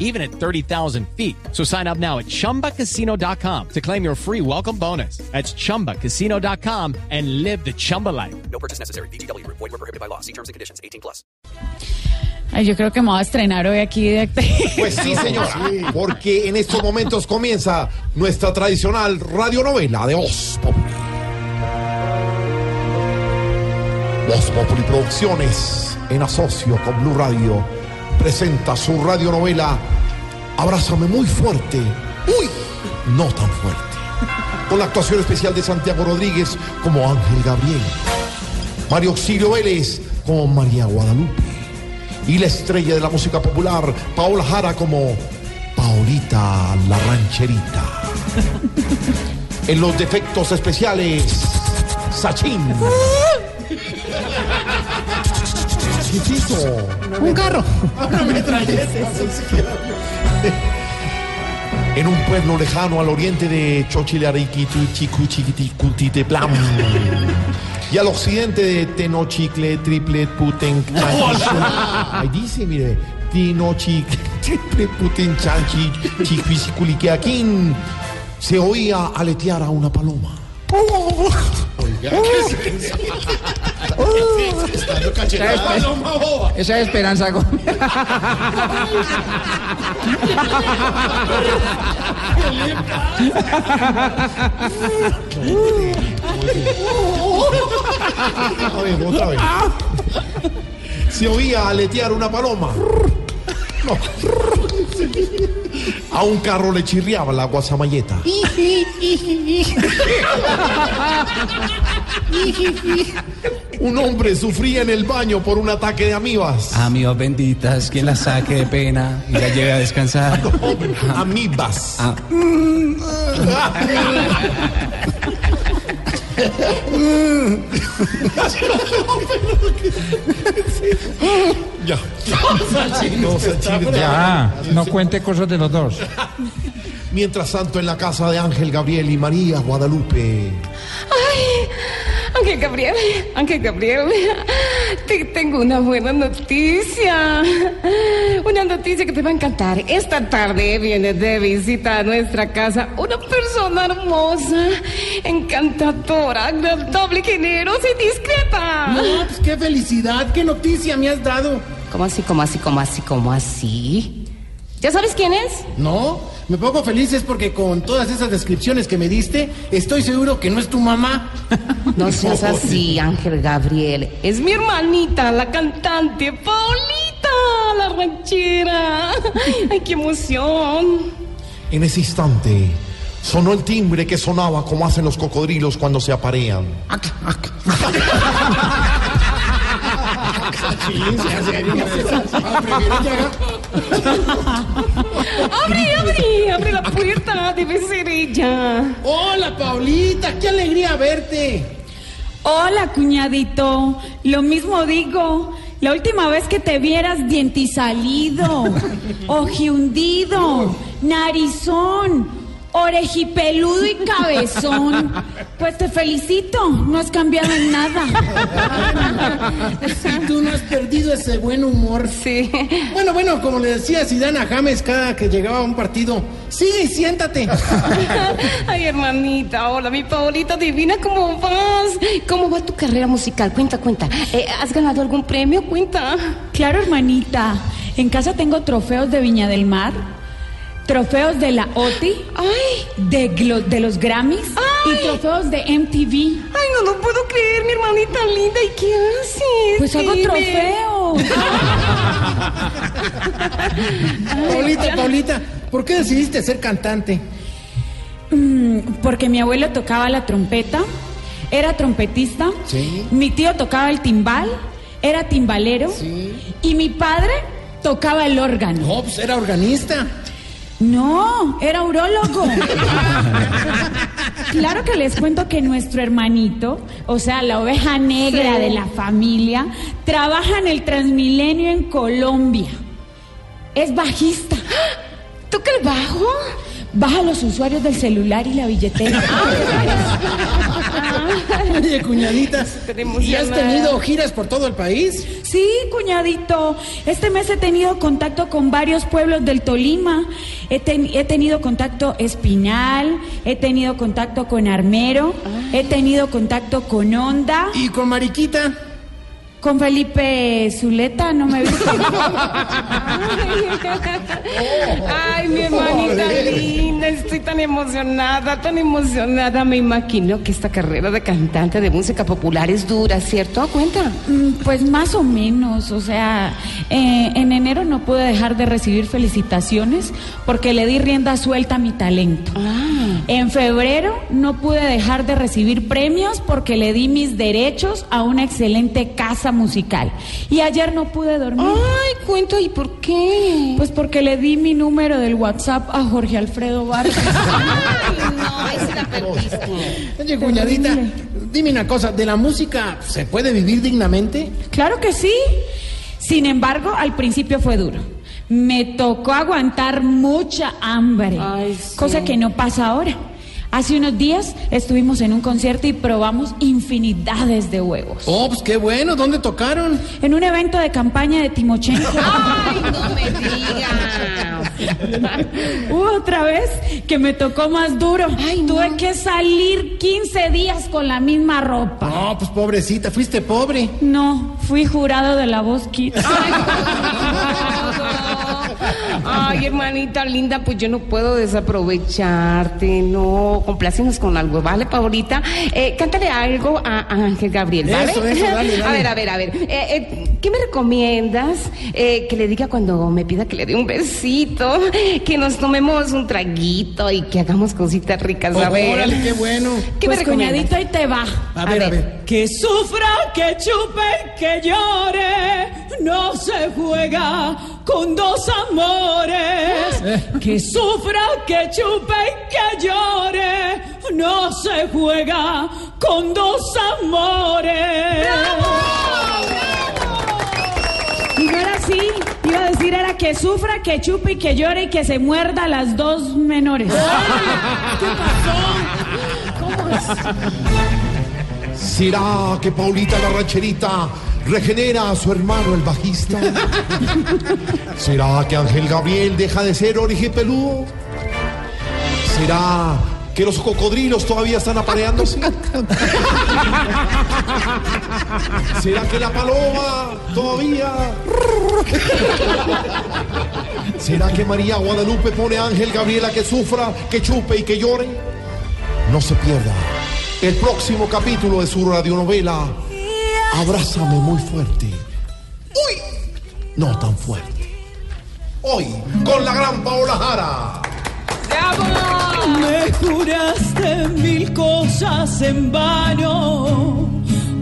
even at 30,000 feet. So sign up now at chumbacasino.com to claim your free welcome bonus. That's chumbacasino.com and live the Chumba life. No purchase necessary. BGW. Void were prohibited by law. See terms and conditions. 18 plus. Ay, yo creo que me voy a estrenar hoy aquí de Pues sí, señora, porque en estos momentos comienza nuestra tradicional radionovela de Voz Populi. Voz Populi Producciones, en asocio con Blue Radio, presenta su radionovela Abrázame muy fuerte. Uy, no tan fuerte. Con la actuación especial de Santiago Rodríguez como Ángel Gabriel. Mario Auxilio Vélez como María Guadalupe. Y la estrella de la música popular, Paola Jara como Paulita la rancherita. En los defectos especiales, Sachin. Un carro. En un pueblo lejano al oriente de Chochilarikitichicuchiquiticutiteplam. Y al occidente de Tenochicle, Triplet, Puten. Ahí dice, mire, Tenochicle, Triplet, Puten, Chanchi, Chiquisiculiqueaquín. Se oía aletear a una paloma. Esa es Esperanza Gómez. A ver, otra vez. Se oía aletear una paloma. No. A un carro le chirriaba la guasamayeta. Un hombre sufría en el baño por un ataque de amibas. Amigos benditas, quien la saque de pena y la lleve a descansar. Amibas. Ah. Ya. No, Ya, no cuente cosas de los dos. Mientras tanto, en la casa de Ángel Gabriel y María Guadalupe. Ay, Ángel Gabriel, Ángel Gabriel, te tengo una buena noticia. Una noticia que te va a encantar. Esta tarde viene de visita a nuestra casa una persona hermosa, encantadora, agradable, generosa y discreta. No, pues qué felicidad, qué noticia me has dado. ¿Cómo así, cómo así, cómo así, cómo así? ¿Ya sabes quién es? No, me pongo feliz es porque con todas esas descripciones que me diste, estoy seguro que no es tu mamá. No seas así, Ángel Gabriel. Es mi hermanita, la cantante, Paulita, la ranchera. Ay, qué emoción. En ese instante, sonó el timbre que sonaba como hacen los cocodrilos cuando se aparean. ¡Abre, abre! ¡Abre la puerta! Debe ser ella. Hola, Paulita, qué alegría verte. Hola, cuñadito. Lo mismo digo. La última vez que te vieras dientisalido, ojihundido, narizón, orejipeludo y cabezón. Pues te felicito, no has cambiado en nada. Si tú no has perdido ese buen humor. Sí. Bueno, bueno, como le decía Zidane a James cada que llegaba a un partido, sigue y siéntate. Ay, hermanita, hola, mi Paulita divina, ¿cómo vas? ¿Cómo va tu carrera musical? Cuenta, cuenta. Eh, ¿Has ganado algún premio? Cuenta. Claro, hermanita. En casa tengo trofeos de Viña del Mar, trofeos de la OTI, Ay, de, glo- de los Grammys Ay. y trofeos de MTV. ay, no lo puedo creer, mi hermanita linda. ¿Y qué haces? Pues hago Dime. trofeos. Paulita, Paulita, ¿por qué decidiste ser cantante? Mm, Porque mi abuelo tocaba la trompeta, era trompetista. Sí. Mi tío tocaba el timbal, era timbalero. Sí. Y mi padre tocaba el órgano. No, pues era organista. No, era urólogo. Claro que les cuento que nuestro hermanito, o sea, la oveja negra de la familia, trabaja en el Transmilenio en Colombia. Es bajista. ¿Toca el bajo? Baja los usuarios del celular y la billetera. Oye, cuñadita, Tenemos ¿y has tenido giras por todo el país? Sí, cuñadito. Este mes he tenido contacto con varios pueblos del Tolima. He, ten- he tenido contacto Espinal, he tenido contacto con Armero, he tenido contacto con Onda, ¿Y con Mariquita? Con Felipe Zuleta, no me viste. Ay, mi hermanita linda, estoy tan emocionada, tan emocionada. Me imagino que esta carrera de cantante de música popular es dura, ¿cierto? Cuenta. Mm, Pues más o menos, o sea, eh, en enero no pude dejar de recibir felicitaciones porque le di rienda suelta a mi talento. En febrero no pude dejar de recibir premios porque le di mis derechos a una excelente casa musical. Y ayer no pude dormir. Ay, cuento, ¿y por qué? Pues porque le di mi número del WhatsApp a Jorge Alfredo Vargas. Ay, no, ahí se la perdiste. Oye, cuñadita, dime una cosa, ¿de la música se puede vivir dignamente? Claro que sí. Sin embargo, al principio fue duro. Me tocó aguantar mucha hambre, Ay, sí. cosa que no pasa ahora. Hace unos días estuvimos en un concierto y probamos infinidades de huevos. Oh, pues qué bueno, ¿dónde tocaron? En un evento de campaña de Timochenko. Ay, no me digas. Hubo otra vez que me tocó más duro. Ay, no. Tuve que salir 15 días con la misma ropa. No, pues pobrecita, fuiste pobre. No, fui jurado de la voz Kids. Ay, hermanita linda, pues yo no puedo desaprovecharte, no. Complácenos con algo, ¿vale, Paulita? Eh, cántale algo a, a Ángel Gabriel, ¿vale? Eso, eso, dale, dale. A ver, a ver, a ver. Eh, eh, ¿Qué me recomiendas eh, que le diga cuando me pida que le dé un besito? Que nos tomemos un traguito y que hagamos cositas ricas, a ver. Órale, qué bueno. ¿Qué me pues recomiendas? cuñadito, ahí te va. A ver, a ver. Que sufra, que chupe, que llore, no se juega con dos amores. Que sufra, que chupe y que llore, no se juega con dos amores. Y no era así, iba a decir era que sufra, que chupe y que llore y que se muerda las dos menores. ¿Será que Paulita la rancherita regenera a su hermano el bajista? ¿Será que Ángel Gabriel deja de ser origen peludo? ¿Será que los cocodrilos todavía están apareándose? ¿Será que la paloma todavía? ¿Será que María Guadalupe pone a Ángel Gabriel a que sufra, que chupe y que llore? No se pierda el próximo capítulo de su radionovela Abrázame muy fuerte. Uy, no tan fuerte. Hoy con la gran Paola Jara. Me juraste mil cosas en vano.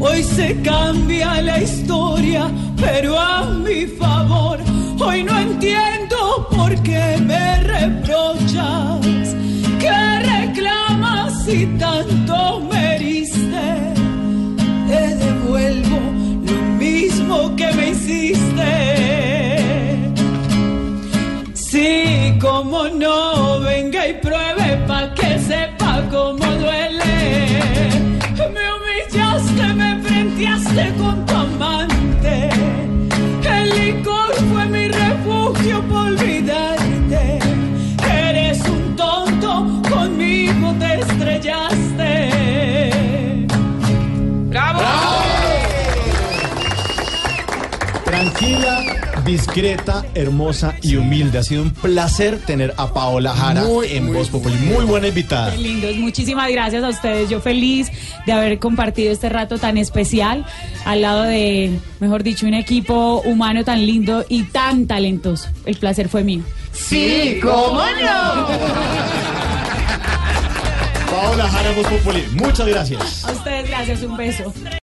Hoy se cambia la historia, pero a mi favor. Hoy no entiendo por qué me reprochas. Que reclamas si tanto me heriste? Te devuelvo lo mismo que me hiciste. Sí, como no, pruebe pa' que sepa cómo duele. Me humillaste, me frenteaste con tu discreta, hermosa y humilde. Ha sido un placer tener a Paola Jara Muy, en muy Voz Populi. Muy buena invitada. Qué lindos, muchísimas gracias a ustedes. Yo feliz de haber compartido este rato tan especial al lado de, mejor dicho, un equipo humano tan lindo y tan talentoso. El placer fue mío. Sí, ¿cómo no? Paola Jara, Voz Populi. Muchas gracias. A ustedes gracias, un beso.